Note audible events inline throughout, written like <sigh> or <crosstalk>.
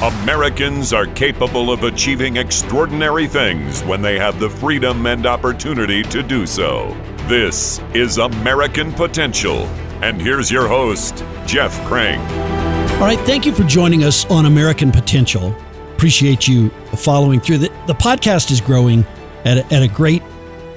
Americans are capable of achieving extraordinary things when they have the freedom and opportunity to do so. This is American Potential. And here's your host, Jeff Crank. All right, thank you for joining us on American Potential. Appreciate you following through. The, the podcast is growing at a, at a great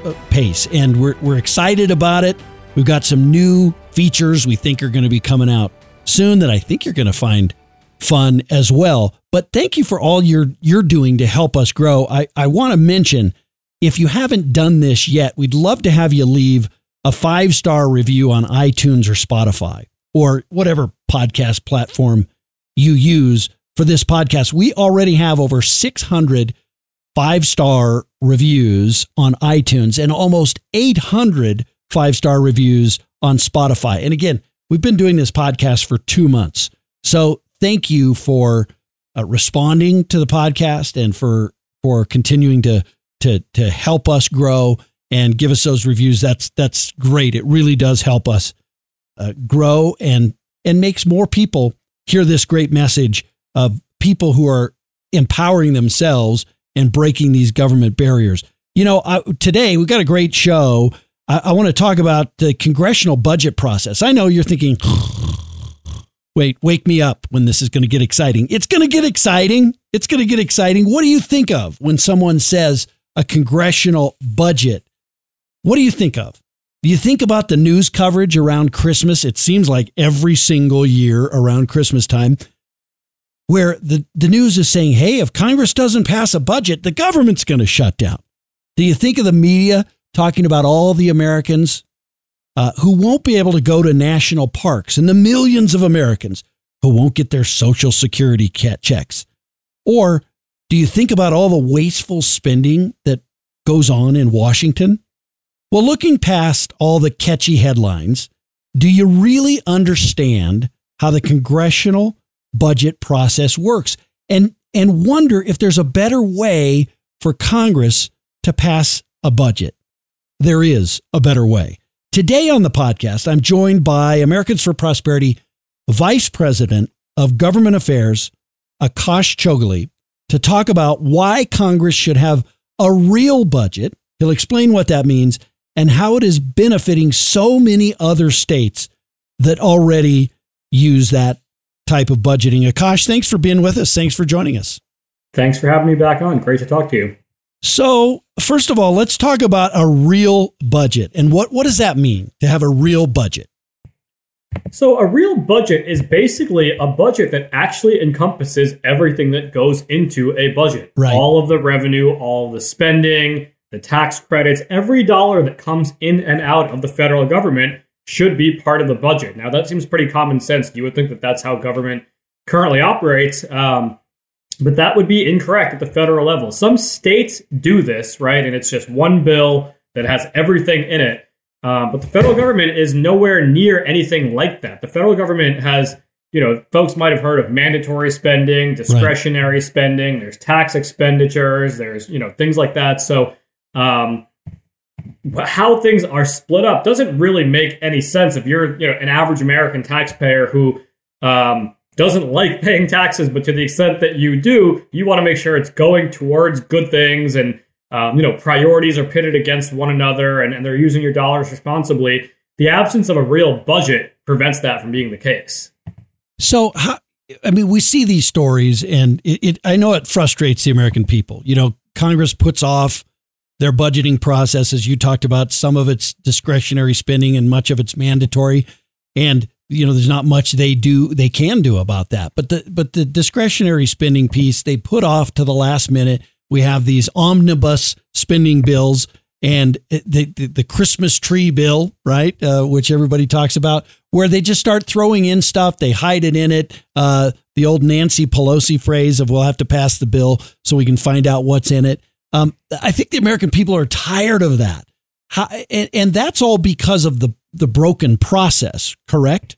uh, pace, and we're, we're excited about it. We've got some new features we think are going to be coming out soon that I think you're going to find fun as well. But thank you for all you're you're doing to help us grow. I, I want to mention if you haven't done this yet, we'd love to have you leave a five star review on iTunes or Spotify or whatever podcast platform you use for this podcast. We already have over 600 five star reviews on iTunes and almost 800 five star reviews on Spotify. And again, we've been doing this podcast for two months. So thank you for uh, responding to the podcast and for for continuing to to to help us grow and give us those reviews. That's that's great. It really does help us uh, grow and and makes more people hear this great message of people who are empowering themselves and breaking these government barriers. You know, I, today we've got a great show. I, I want to talk about the congressional budget process. I know you're thinking wait, wake me up when this is going to get exciting. It's going to get exciting. It's going to get exciting. What do you think of when someone says a congressional budget? What do you think of? Do you think about the news coverage around Christmas? It seems like every single year around Christmas time, where the, the news is saying, hey, if Congress doesn't pass a budget, the government's going to shut down. Do you think of the media talking about all the Americans uh, who won't be able to go to national parks and the millions of Americans who won't get their Social Security checks? Or do you think about all the wasteful spending that goes on in Washington? Well, looking past all the catchy headlines, do you really understand how the congressional budget process works and, and wonder if there's a better way for Congress to pass a budget? There is a better way. Today on the podcast, I'm joined by Americans for Prosperity Vice President of Government Affairs, Akash Chougule, to talk about why Congress should have a real budget. He'll explain what that means and how it is benefiting so many other states that already use that type of budgeting. Akash, thanks for being with us. Thanks for joining us. Thanks for having me back on. Great to talk to you. So, first of all, let's talk about a real budget. And what, what does that mean to have a real budget? So, a real budget is basically a budget that actually encompasses everything that goes into a budget. Right. All of the revenue, all the spending, the tax credits, every dollar that comes in and out of the federal government should be part of the budget. Now, that seems pretty common sense. You would think that that's how government currently operates. Um, but that would be incorrect at the federal level. Some states do this, right? And it's just one bill that has everything in it. Um, but the federal government is nowhere near anything like that. The federal government has, you know, folks might have heard of mandatory spending, discretionary right. spending, there's tax expenditures, there's, you know, things like that. So, um, how things are split up doesn't really make any sense if you're, you know, an average American taxpayer who, um, doesn't like paying taxes, but to the extent that you do, you want to make sure it's going towards good things and um, you know priorities are pitted against one another and, and they're using your dollars responsibly. The absence of a real budget prevents that from being the case. So, how, I mean, we see these stories, and it, it, I know it frustrates the American people. You know, Congress puts off their budgeting process, as you talked about. Some of it's discretionary spending, and much of it's mandatory. And you know, there's not much they do they can do about that. But the but the discretionary spending piece they put off to the last minute. We have these omnibus spending bills and the the, the Christmas tree bill, right, uh, which everybody talks about, where they just start throwing in stuff. They hide it in it. Uh, the old Nancy Pelosi phrase of "We'll have to pass the bill so we can find out what's in it." Um, I think the American people are tired of that, How, and, and that's all because of the the broken process. Correct?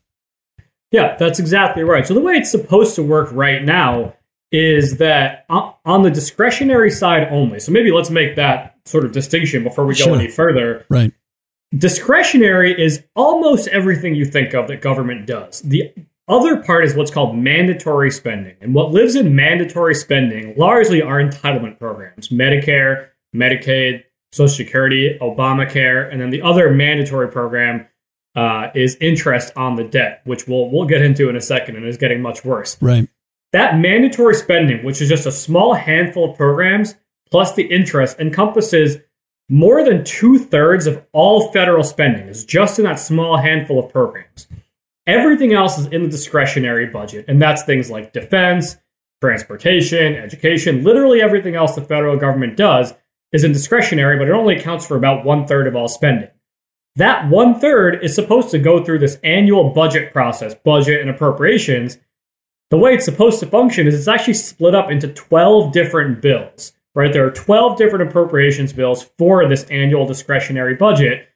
Yeah, that's exactly right. So the way it's supposed to work right now is that on the discretionary side only. So maybe let's make that sort of distinction before we go sure. any further. Right. Discretionary is almost everything you think of that government does. The other part is what's called mandatory spending. And what lives in mandatory spending largely are entitlement programs Medicare, Medicaid, Social Security, Obamacare, and then the other mandatory program uh, is interest on the debt, which we'll, we'll get into in a second and is getting much worse. Right. That mandatory spending, which is just a small handful of programs, plus the interest, encompasses more than two thirds of all federal spending, is just in that small handful of programs. Everything else is in the discretionary budget, and that's things like defense, transportation, education, literally everything else the federal government does is in discretionary, but it only accounts for about one third of all spending. That one third is supposed to go through this annual budget process, budget and appropriations. The way it's supposed to function is it's actually split up into 12 different bills, right? There are 12 different appropriations bills for this annual discretionary budget.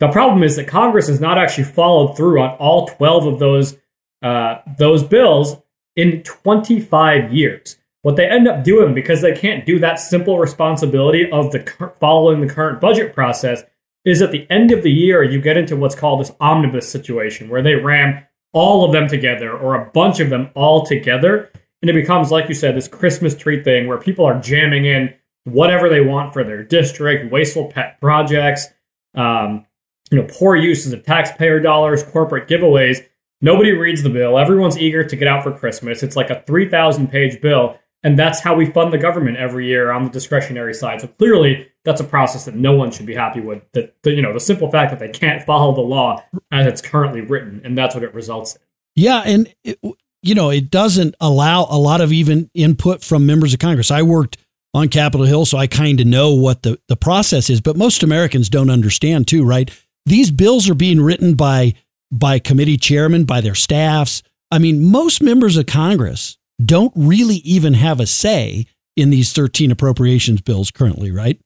The problem is that Congress has not actually followed through on all 12 of those uh, those bills in 25 years. What they end up doing, because they can't do that simple responsibility of the following the current budget process, is at the end of the year you get into what's called this omnibus situation, where they ram all of them together or a bunch of them all together, and it becomes, like you said, this Christmas tree thing where people are jamming in whatever they want for their district, wasteful pet projects, um, you know, poor uses of taxpayer dollars, corporate giveaways. Nobody reads the bill. Everyone's eager to get out for Christmas. It's like a 3,000 page bill. And that's how we fund the government every year on the discretionary side. So clearly, that's a process that no one should be happy with. That the, you know, the simple fact that they can't follow the law as it's currently written, and that's what it results in. Yeah, and it, you know, it doesn't allow a lot of even input from members of Congress. I worked on Capitol Hill, so I kind of know what the the process is. But most Americans don't understand too, right? These bills are being written by by committee chairmen, by their staffs. I mean, most members of Congress don't really even have a say in these 13 appropriations bills currently, right?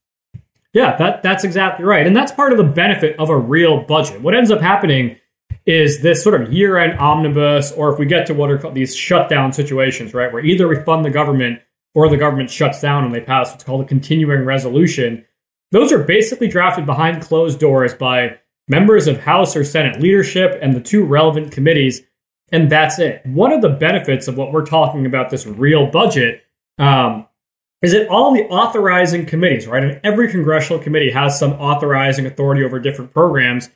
Yeah, that that's exactly right. And that's part of the benefit of a real budget. What ends up happening is this sort of year-end omnibus, or if we get to what are called these shutdown situations, right, where either we fund the government or the government shuts down and they pass what's called a continuing resolution. Those are basically drafted behind closed doors by members of House or Senate leadership and the two relevant committees, and that's it. One of the benefits of what we're talking about this real budget um, is that all the authorizing committees, right, and every congressional committee has some authorizing authority over different programs.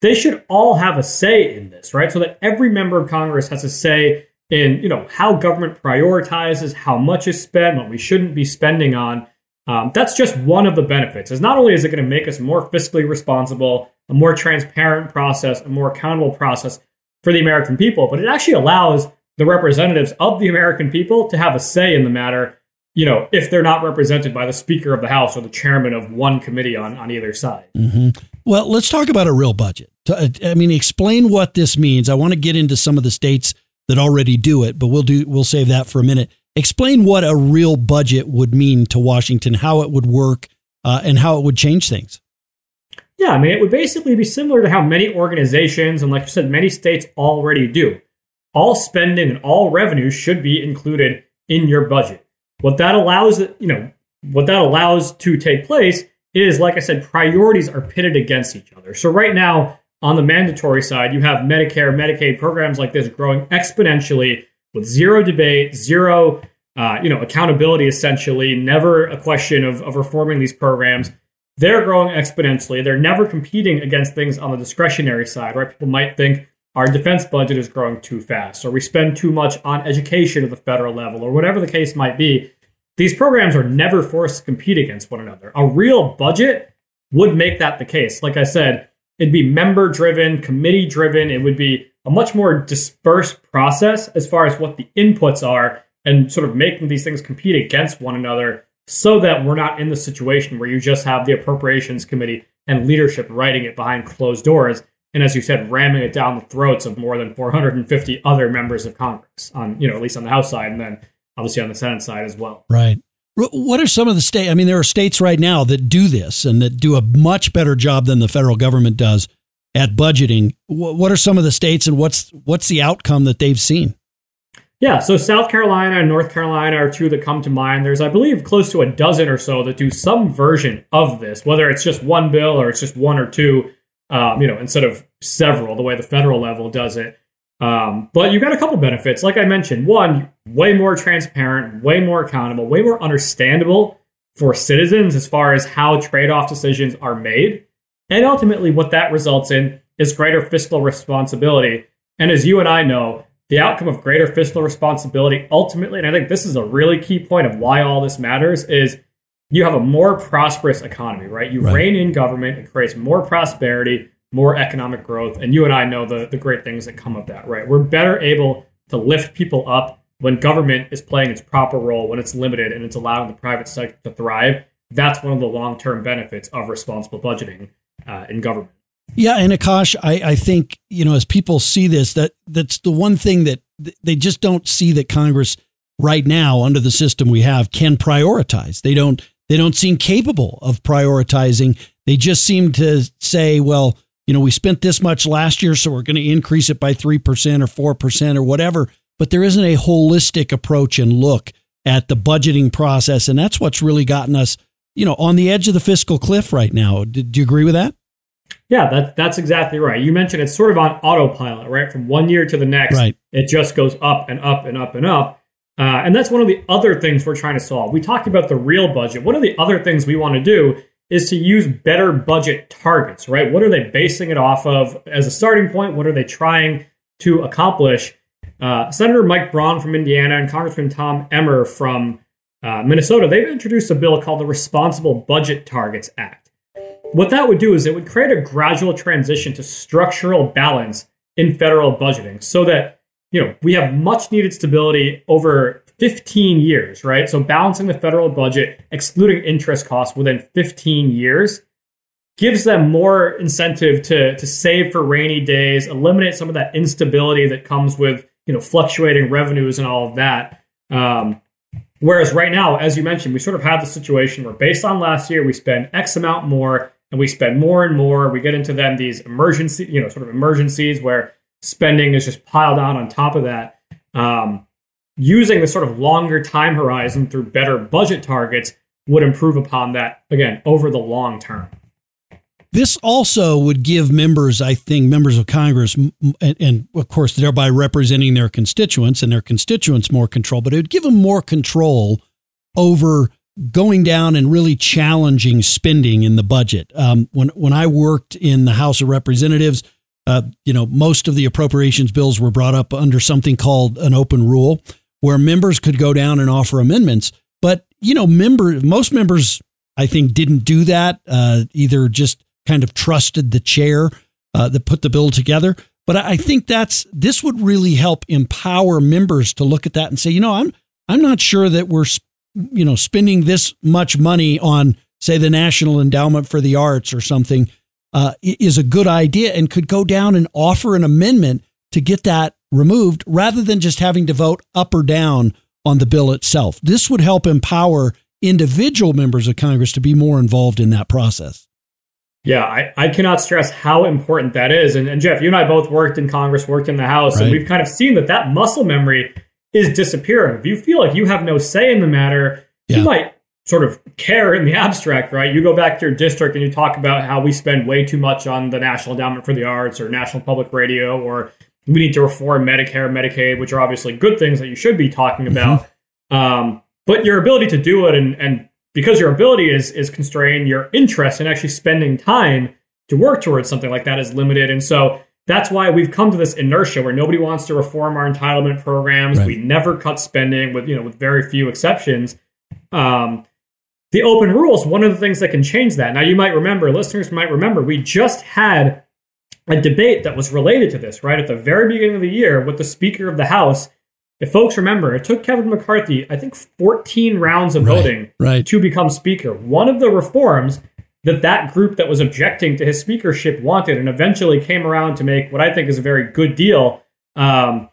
They should all have a say in this, right? So that every member of Congress has a say in, you know, how government prioritizes, how much is spent, what we shouldn't be spending on. Um, that's just one of the benefits. Is not only is it going to make us more fiscally responsible, a more transparent process, a more accountable process for the American people, but it actually allows the representatives of the American people to have a say in the matter, you know, if they're not represented by the Speaker of the House or the chairman of one committee on, on either side. Mm-hmm. Well, let's talk about a real budget. Uh, I mean, explain what this means. I want to get into some of the states that already do it, but we'll do we'll save that for a minute. Explain what a real budget would mean to Washington, how it would work, uh, and how it would change things. Yeah, I mean, it would basically be similar to how many organizations and, like you said, many states already do. All spending and all revenue should be included in your budget. What that allows, you know, what that allows to take place is, like I said, priorities are pitted against each other. So right now, on the mandatory side, you have Medicare, Medicaid programs like this growing exponentially with zero debate, zero, uh, you know, accountability. Essentially, never a question of, of reforming these programs they're growing exponentially. They're never competing against things on the discretionary side, right? People might think our defense budget is growing too fast, or we spend too much on education at the federal level, or whatever the case might be. These programs are never forced to compete against one another. A real budget would make that the case. Like I said, it'd be member driven, committee driven. It would be a much more dispersed process as far as what the inputs are and sort of making these things compete against one another so that we're not in the situation where you just have the appropriations committee and leadership writing it behind closed doors and as you said ramming it down the throats of more than 450 other members of congress on you know at least on the house side and then obviously on the senate side as well. Right. What are some of the states i mean there are states right now that do this and that do a much better job than the federal government does at budgeting. What are some of the states and what's what's the outcome that they've seen? Yeah, so South Carolina and North Carolina are two that come to mind. There's, I believe, close to a dozen or so that do some version of this, whether it's just one bill or it's just one or two, um, you know, instead of several, the way the federal level does it. Um, but you got a couple benefits. Like I mentioned, one, way more transparent, way more accountable, way more understandable for citizens as far as how trade off decisions are made. And ultimately, what that results in is greater fiscal responsibility. And as you and I know, the outcome of greater fiscal responsibility ultimately, and I think this is a really key point of why all this matters, is you have a more prosperous economy, right? You right. rein in government, it creates more prosperity, more economic growth. And you and I know the, the great things that come of that, right? We're better able to lift people up when government is playing its proper role, when it's limited and it's allowing the private sector to thrive. That's one of the long term benefits of responsible budgeting uh, in government. Yeah, and Akash, I, I think you know as people see this, that that's the one thing that they just don't see that Congress right now under the system we have can prioritize. They don't they don't seem capable of prioritizing. They just seem to say, well, you know, we spent this much last year, so we're going to increase it by 3% or 4% or whatever. But there isn't a holistic approach and look at the budgeting process. And that's what's really gotten us, you know, on the edge of the fiscal cliff right now. Do, do you agree with that? Yeah, that, that's exactly right. You mentioned it's sort of on autopilot, right? From one year to the next, right. it just goes up and up and up and up. Uh, and that's one of the other things we're trying to solve. We talked about the real budget. One of the other things we want to do is to use better budget targets, right? What are they basing it off of as a starting point? What are they trying to accomplish? Uh, Senator Mike Braun from Indiana and Congressman Tom Emmer from uh, Minnesota, they've introduced a bill called the Responsible Budget Targets Act. What that would do is it would create a gradual transition to structural balance in federal budgeting so that you know we have much needed stability over 15 years, right? So balancing the federal budget, excluding interest costs within 15 years, gives them more incentive to, to save for rainy days, eliminate some of that instability that comes with you know fluctuating revenues and all of that. Um, whereas right now, as you mentioned, we sort of have the situation where based on last year, we spend X amount more and we spend more and more. We get into then these emergency, you know, sort of emergencies where spending is just piled on on top of that. Um, using the sort of longer time horizon through better budget targets would improve upon that again over the long term. This also would give members, I think, members of Congress, and, and, of course, thereby representing their constituents and their constituents more control, but it would give them more control over going down and really challenging spending in the budget. Um, when when I worked in the House of Representatives, uh, you know, most of the appropriations bills were brought up under something called an open rule, where members could go down and offer amendments. But, you know, member, most members, I think, didn't do that, uh, either just kind of trusted the chair uh, that put the bill together. But I think that's this would really help empower members to look at that and say, you know, I'm I'm not sure that we're you know spending this much money on say the National Endowment for the Arts or something uh, is a good idea and could go down and offer an amendment to get that removed rather than just having to vote up or down on the bill itself. This would help empower individual members of Congress to be more involved in that process. Yeah, I, I cannot stress how important that is. And, and Jeff, you and I both worked in Congress, worked in the House, right. and we've kind of seen that that muscle memory is disappearing. If you feel like you have no say in the matter, yeah. you might sort of care in the abstract, right? You go back to your district and you talk about how we spend way too much on the National Endowment for the Arts or National Public Radio or we need to reform Medicare, Medicaid, which are obviously good things that you should be talking mm-hmm. about. Mm-hmm. Um, but your ability to do it, and, and because your ability is is constrained, your interest in actually spending time to work towards something like that is limited. And so that's why we've come to this inertia where nobody wants to reform our entitlement programs. Right. We never cut spending, with you know, with very few exceptions. Um, the open rules, one of the things that can change that. Now, you might remember, listeners might remember, we just had a debate that was related to this, right? At the very beginning of the year with the Speaker of the House. If folks remember, it took Kevin McCarthy, I think, 14 rounds of right, voting right. to become Speaker. One of the reforms that that group that was objecting to his speakership wanted and eventually came around to make what I think is a very good deal um,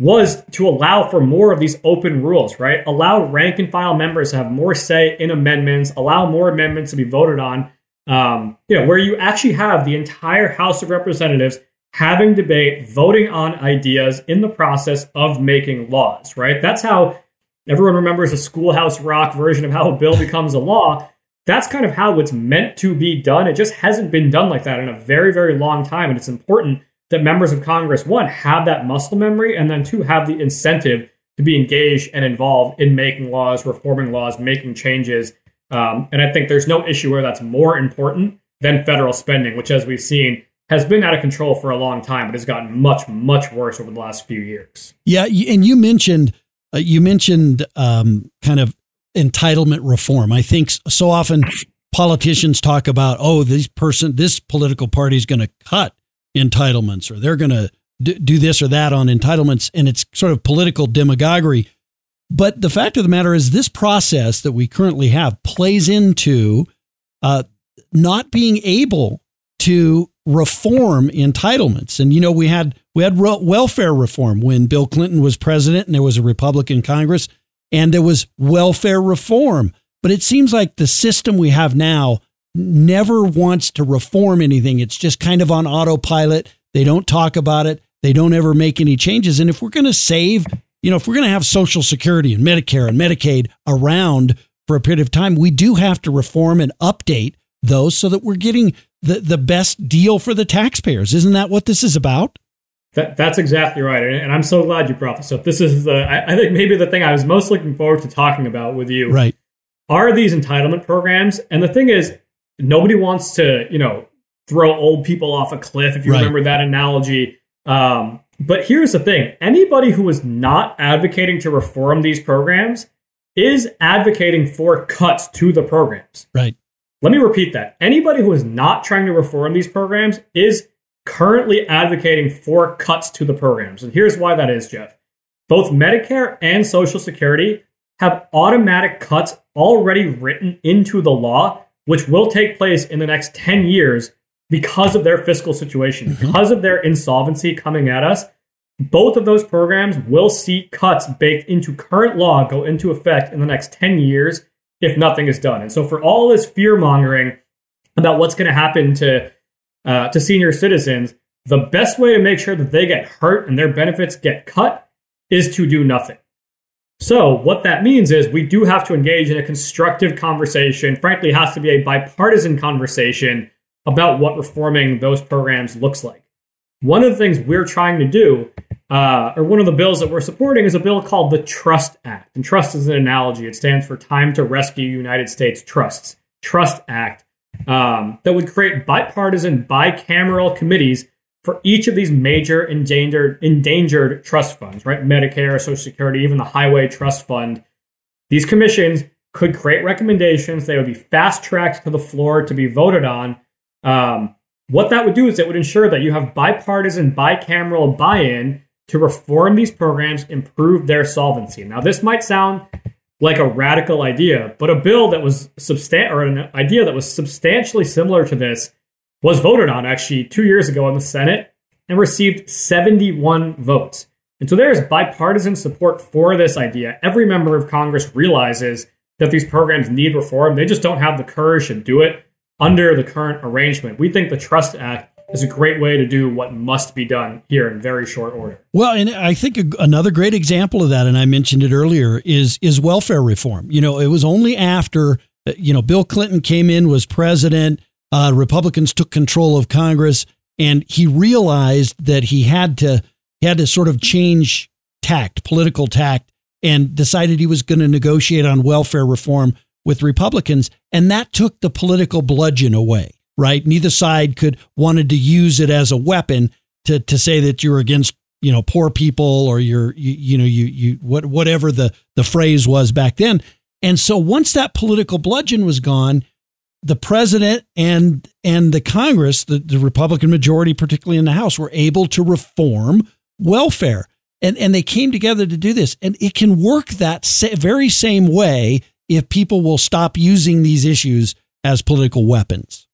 was to allow for more of these open rules, right? Allow rank and file members to have more say in amendments, allow more amendments to be voted on um, you know, where you actually have the entire House of Representatives having debate, voting on ideas in the process of making laws, right? That's how everyone remembers a schoolhouse rock version of how a bill becomes a law. That's kind of how it's meant to be done. It just hasn't been done like that in a very, very long time. And it's important that members of Congress, one, have that muscle memory, and then two, have the incentive to be engaged and involved in making laws, reforming laws, making changes. Um, and I think there's no issue where that's more important than federal spending, which, as we've seen, has been out of control for a long time, but has gotten much, much worse over the last few years. Yeah, and you mentioned uh, you mentioned um, kind of entitlement reform. I think so often politicians talk about, oh, this person, this political party is going to cut entitlements, or they're going to do this or that on entitlements, and it's sort of political demagoguery. But the fact of the matter is, this process that we currently have plays into uh, not being able to reform entitlements. And you know, we had we had welfare reform when Bill Clinton was president, and there was a Republican Congress, and there was welfare reform. But it seems like the system we have now never wants to reform anything. It's just kind of on autopilot. They don't talk about it. They don't ever make any changes. And if we're going to save, you know, if we're going to have Social Security and Medicare and Medicaid around for a period of time, we do have to reform and update those so that we're getting the, the best deal for the taxpayers. Isn't that what this is about? That, that's exactly right. And, I'm so glad you brought this up. This is the, I, I think maybe the thing I was most looking forward to talking about with you. Right. Are these entitlement programs? And the thing is, nobody wants to, you know, throw old people off a cliff, if you right. remember that analogy. Um, but here's the thing anybody who is not advocating to reform these programs is advocating for cuts to the programs. Right. Let me repeat that. Anybody who is not trying to reform these programs is currently advocating for cuts to the programs. And here's why that is, Jeff. Both Medicare and Social Security have automatic cuts already written into the law, which will take place in the next 10 years because of their fiscal situation, mm-hmm. because of their insolvency coming at us. Both of those programs will see cuts baked into current law go into effect in the next 10 years if nothing is done. And so, for all this fear mongering about what's going to happen to uh, to senior citizens, the best way to make sure that they get hurt and their benefits get cut is to do nothing. So, what that means is we do have to engage in a constructive conversation. Frankly, has to be a bipartisan conversation about what reforming those programs looks like. One of the things we're trying to do, uh, or one of the bills that we're supporting, is a bill called the Trust Act. And trust is an analogy, it stands for Time to Rescue United States Trusts. Trust Act um, that would create bipartisan, bicameral committees for each of these major endangered endangered trust funds, right? Medicare, Social Security, even the Highway Trust Fund. These commissions could create recommendations. They would be fast tracked to the floor to be voted on. Um, what that would do is it would ensure that you have bipartisan, bicameral buy-in to reform these programs, improve their solvency. Now, this might sound like a radical idea, but a bill that was substan- or an idea that was substantially similar to this was voted on actually two years ago in the Senate and received 71 votes. And so there's bipartisan support for this idea. Every member of Congress realizes that these programs need reform. They just don't have the courage to do it under the current arrangement. We think the Trust Act is a great way to do what must be done here in very short order. Well, and I think another great example of that, and I mentioned it earlier, is is welfare reform. You know, it was only after uh, you know Bill Clinton came in, was president, uh, Republicans took control of Congress, and he realized that he had to he had to sort of change tact, political tact, and decided he was going to negotiate on welfare reform with Republicans, and that took the political bludgeon away. Right, neither side could wanted to use it as a weapon to to say that you're against you know poor people or you're you, you know you you what whatever the the phrase was back then. And so once that political bludgeon was gone, the president and and the Congress, the, the Republican majority, particularly in the House, were able to reform welfare. And, and they came together to do this. And it can work that sa- very same way if people will stop using these issues as political weapons.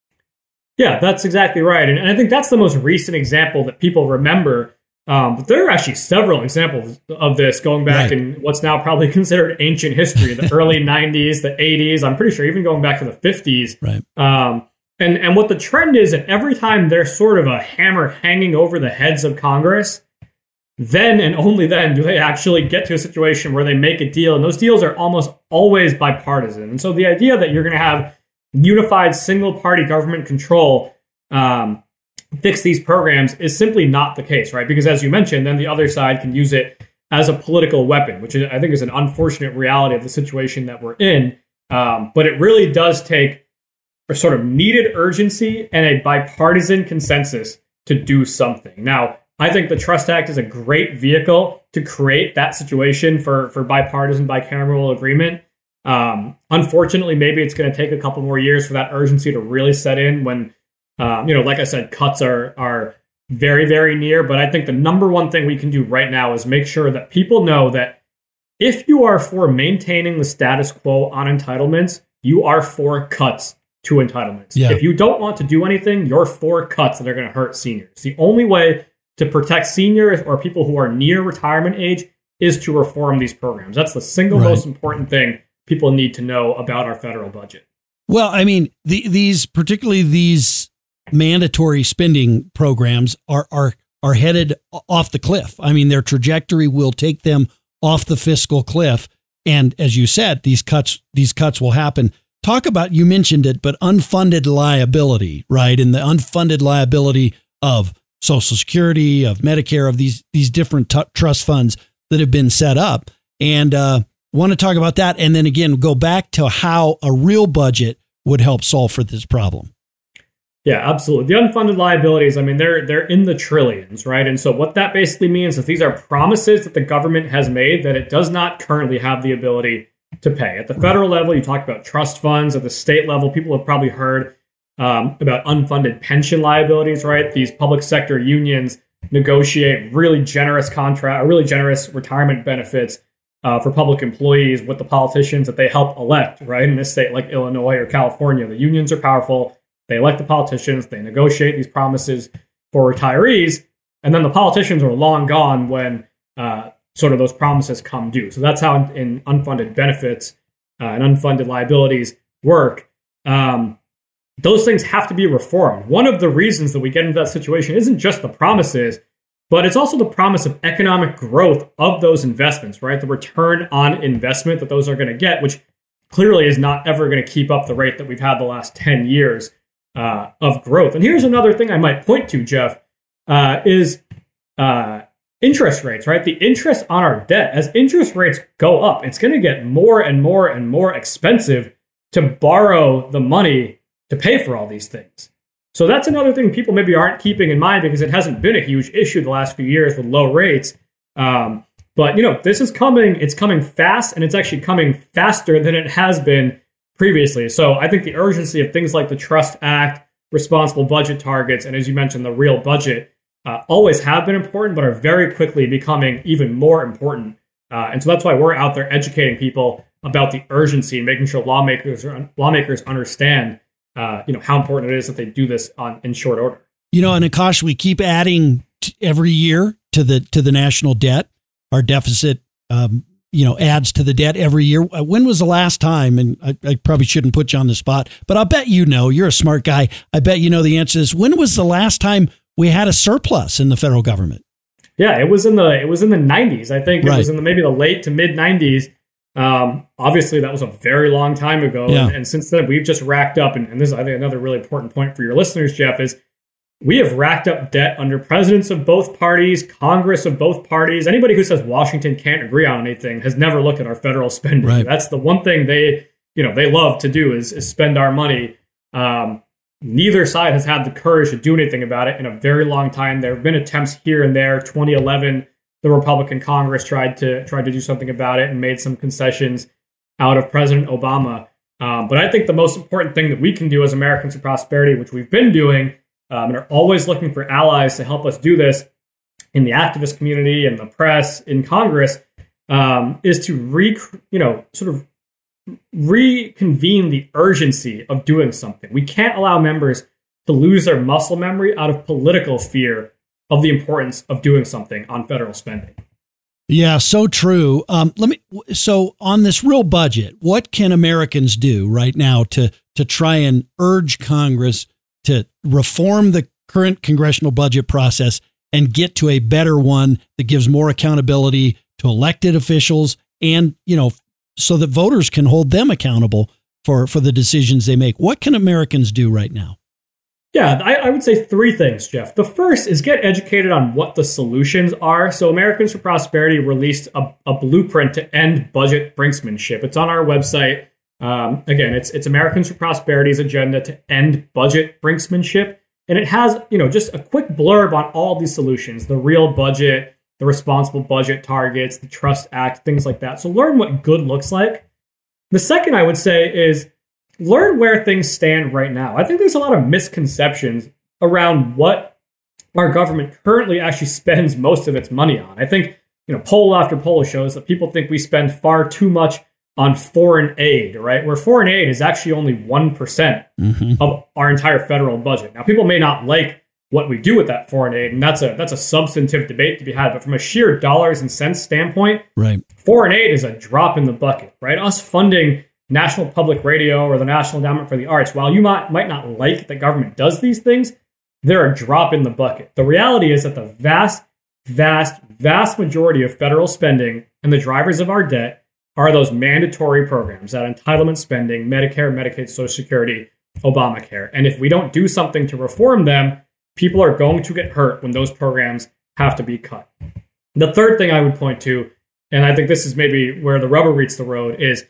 Yeah, that's exactly right. And, and I think that's the most recent example that people remember um, but there are actually several examples of this going back right. in what's now probably <laughs> considered ancient history, the <laughs> early 90s, the 80s. I'm pretty sure even going back to the 50s. Right. Um, and, and what the trend is that every time there's sort of a hammer hanging over the heads of Congress, then and only then do they actually get to a situation where they make a deal. And those deals are almost always bipartisan. And so the idea that you're going to have unified single party government control um, fix these programs is simply not the case, right? Because as you mentioned, then the other side can use it as a political weapon, which I think is an unfortunate reality of the situation that we're in. Um, but it really does take a sort of needed urgency and a bipartisan consensus to do something. Now, I think the Trust Act is a great vehicle to create that situation for, for bipartisan, bicameral agreement. Um, unfortunately, maybe it's going to take a couple more years for that urgency to really set in when, um, you know, like I said, cuts are, are very, very near. But I think the number one thing we can do right now is make sure that people know that if you are for maintaining the status quo on entitlements, you are for cuts to entitlements. Yeah. If you don't want to do anything, you're for cuts that are going to hurt seniors. The only way to protect seniors or people who are near retirement age is to reform these programs. That's the single right. most important thing people need to know about our federal budget. Well, I mean, the, these particularly these mandatory spending programs are are are headed off the cliff. I mean, their trajectory will take them off the fiscal cliff. And as you said, these cuts these cuts will happen. Talk about you mentioned it, but unfunded liability, right? And the unfunded liability of Social Security, of Medicare, of these these different t- trust funds that have been set up. And uh, want to talk about that, and then again go back to how a real budget would help solve for this problem. Yeah, absolutely. The unfunded liabilities, I mean, they're they're in the trillions, right? And so what that basically means is these are promises that the government has made that it does not currently have the ability to pay. At the federal level, you talk about trust funds. At the state level, people have probably heard um, about unfunded pension liabilities, right? These public sector unions negotiate really generous contract, really generous retirement benefits uh, for public employees with the politicians that they help elect, right? In a state like Illinois or California, the unions are powerful they elect the politicians, they negotiate these promises for retirees, and then the politicians are long gone when uh, sort of those promises come due. So that's how in, unfunded benefits uh, and unfunded liabilities work. Um, those things have to be reformed. One of the reasons that we get into that situation isn't just the promises, but it's also the promise of economic growth of those investments, right? The return on investment that those are going to get, which clearly is not ever going to keep up the rate that we've had the last 10 years uh, of growth. And here's another thing I might point to, Jeff, uh, is uh, interest rates, right? The interest on our debt, as interest rates go up, it's going to get more and more and more expensive to borrow the money to pay for all these things. So that's another thing people maybe aren't keeping in mind because it hasn't been a huge issue the last few years with low rates. Um, but you know, this is coming. It's coming fast, and it's actually coming faster than it has been previously. So I think the urgency of things like the Trust Act, responsible budget targets, and as you mentioned, the real budget uh, always have been important, but are very quickly becoming even more important. Uh, and so that's why we're out there educating people about the urgency and making sure lawmakers lawmakers understand, uh, you know, how important it is that they do this on in short order. You know, and Akash, we keep adding every year to the to the national debt. Our deficit um, you know adds to the debt every year. Uh, when was the last time? And I, I, probably shouldn't put you on the spot, but I'll bet you know. You're a smart guy. I bet you know the answer is when was the last time we had a surplus in the federal government? Yeah, it was in the it was in the 90s. I think it right. was in the maybe the late to mid 90s. Um, obviously, that was a very long time ago, yeah. and, and, since then we've just racked up. And, and this is I think another really important point for your listeners, Jeff, is we have racked up debt under presidents of both parties, Congress of both parties. Anybody who says Washington can't agree on anything has never looked at our federal spending. Right. That's the one thing they, you know, they love to do is, is spend our money. Um, neither side has had the courage to do anything about it in a very long time. There have been attempts here and there. 2011, the Republican Congress tried to tried to do something about it and made some concessions out of President Obama. Um, but I think the most important thing that we can do as Americans for Prosperity, which we've been doing, um, and are always looking for allies to help us do this in the activist community and the press in Congress um, is to re you know sort of reconvene the urgency of doing something. We can't allow members to lose their muscle memory out of political fear of the importance of doing something on federal spending. Yeah, so true. Um, let me. So on this real budget, what can Americans do right now to to try and urge Congress to reform the current congressional budget process and get to a better one that gives more accountability to elected officials and, you know, so that voters can hold them accountable for, for the decisions they make. What can Americans do right now? Yeah, I, I, would say three things, Jeff. The first is get educated on what the solutions are. So, Americans for Prosperity released a, a blueprint to end budget brinksmanship. It's on our website. Um, again, it's it's Americans for Prosperity's agenda to end budget brinksmanship, and it has you know just a quick blurb on all these solutions: the real budget, the responsible budget targets, the Trust Act, things like that. So, learn what good looks like. The second I would say is learn where things stand right now. I think there's a lot of misconceptions around what our government currently actually spends most of its money on. I think, you know, poll after poll shows that people think we spend far too much on foreign aid, right? Where foreign aid is actually only one mm-hmm. of our entire federal budget. Now, people may not like what we do with that foreign aid, and that's a that's a substantive debate to be had. But from a sheer dollars and cents standpoint, right, foreign aid is a drop in the bucket, right? Us funding National Public Radio or the National Endowment for the Arts, while you might, might not like that government does these things, they're a drop in the bucket. The reality is that the vast, vast, vast majority of federal spending and the drivers of our debt are those mandatory programs, that entitlement spending, Medicare, Medicaid, Social Security, Obamacare. And if we don't do something to reform them, people are going to get hurt when those programs have to be cut. The third thing I would point to, and I think this is maybe where the rubber meets the road, is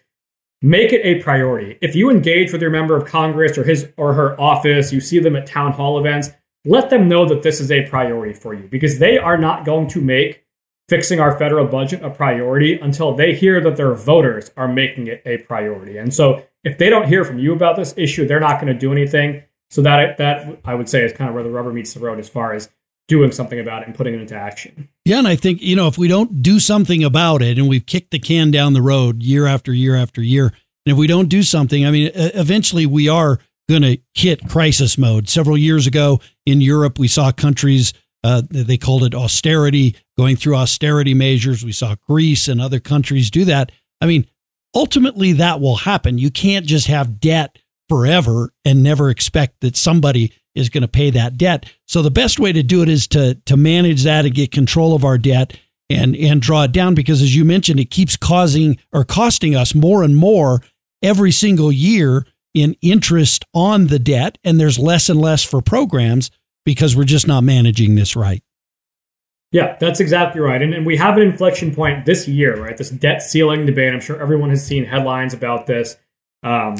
make it a priority. If you engage with your member of Congress or his or her office, you see them at town hall events, let them know that this is a priority for you because they are not going to make fixing our federal budget a priority until they hear that their voters are making it a priority. And so if they don't hear from you about this issue, they're not going to do anything. So that that I would say is kind of where the rubber meets the road as far as doing something about it and putting it into action. Yeah, and I think, you know, if we don't do something about it and we've kicked the can down the road year after year after year, and if we don't do something, I mean, eventually we are going to hit crisis mode. Several years ago in Europe, we saw countries, uh, they called it austerity, going through austerity measures. We saw Greece and other countries do that. I mean, ultimately that will happen. You can't just have debt forever and never expect that somebody is going to pay that debt. So the best way to do it is to to manage that and get control of our debt and and draw it down because as you mentioned it keeps causing or costing us more and more every single year in interest on the debt and there's less and less for programs because we're just not managing this right. Yeah, that's exactly right. And, and we have an inflection point this year, right? This debt ceiling debate. I'm sure everyone has seen headlines about this. Um,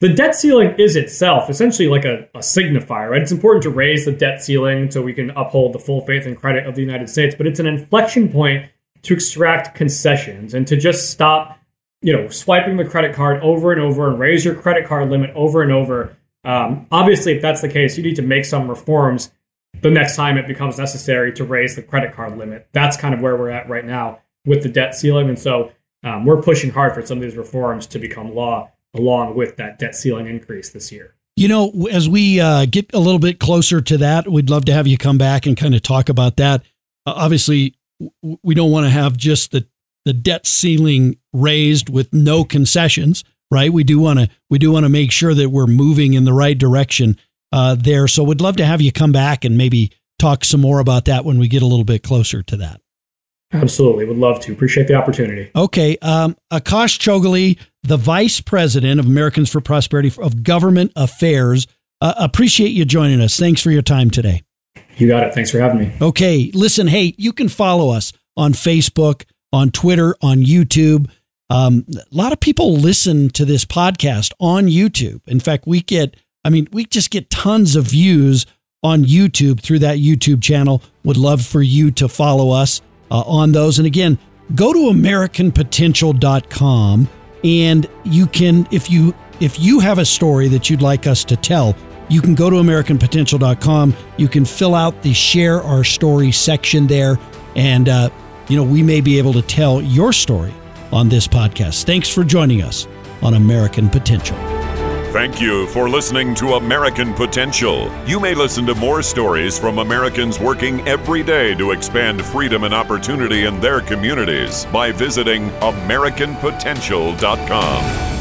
the debt ceiling is itself essentially like a, a, signifier, right? It's important to raise the debt ceiling so we can uphold the full faith and credit of the United States, but it's an inflection point to extract concessions and to just stop, you know, swiping the credit card over and over and raise your credit card limit over and over. Um, obviously, if that's the case, you need to make some reforms the next time it becomes necessary to raise the credit card limit. That's kind of where we're at right now with the debt ceiling, and so um, we're pushing hard for some of these reforms to become law along with that debt ceiling increase this year. You know, as we uh, get a little bit closer to that, we'd love to have you come back and kind of talk about that. Uh, obviously, w- we don't want to have just the the debt ceiling raised with no concessions, right? We do want to we do want to make sure that we're moving in the right direction uh, there. So, we'd love to have you come back and maybe talk some more about that when we get a little bit closer to that. Absolutely. Would love to. Appreciate the opportunity. Okay. Um, Akash Chougule, the Vice President of Americans for Prosperity of Government Affairs. Uh, appreciate you joining us. Thanks for your time today. You got it. Thanks for having me. Okay. Listen, hey, you can follow us on Facebook, on Twitter, on YouTube. Um, a lot of people listen to this podcast on YouTube. In fact, we get, I mean, we just get tons of views on YouTube through that YouTube channel. Would love for you to follow us uh, on those. And again, go to americanpotential.com and you can if you if you have a story that you'd like us to tell, you can go to americanpotential.com. You can fill out the share our story section there and uh, you know, we may be able to tell your story on this podcast. Thanks for joining us on American Potential. Thank you for listening to American Potential. You may listen to more stories from Americans working every day to expand freedom and opportunity in their communities by visiting AmericanPotential.com.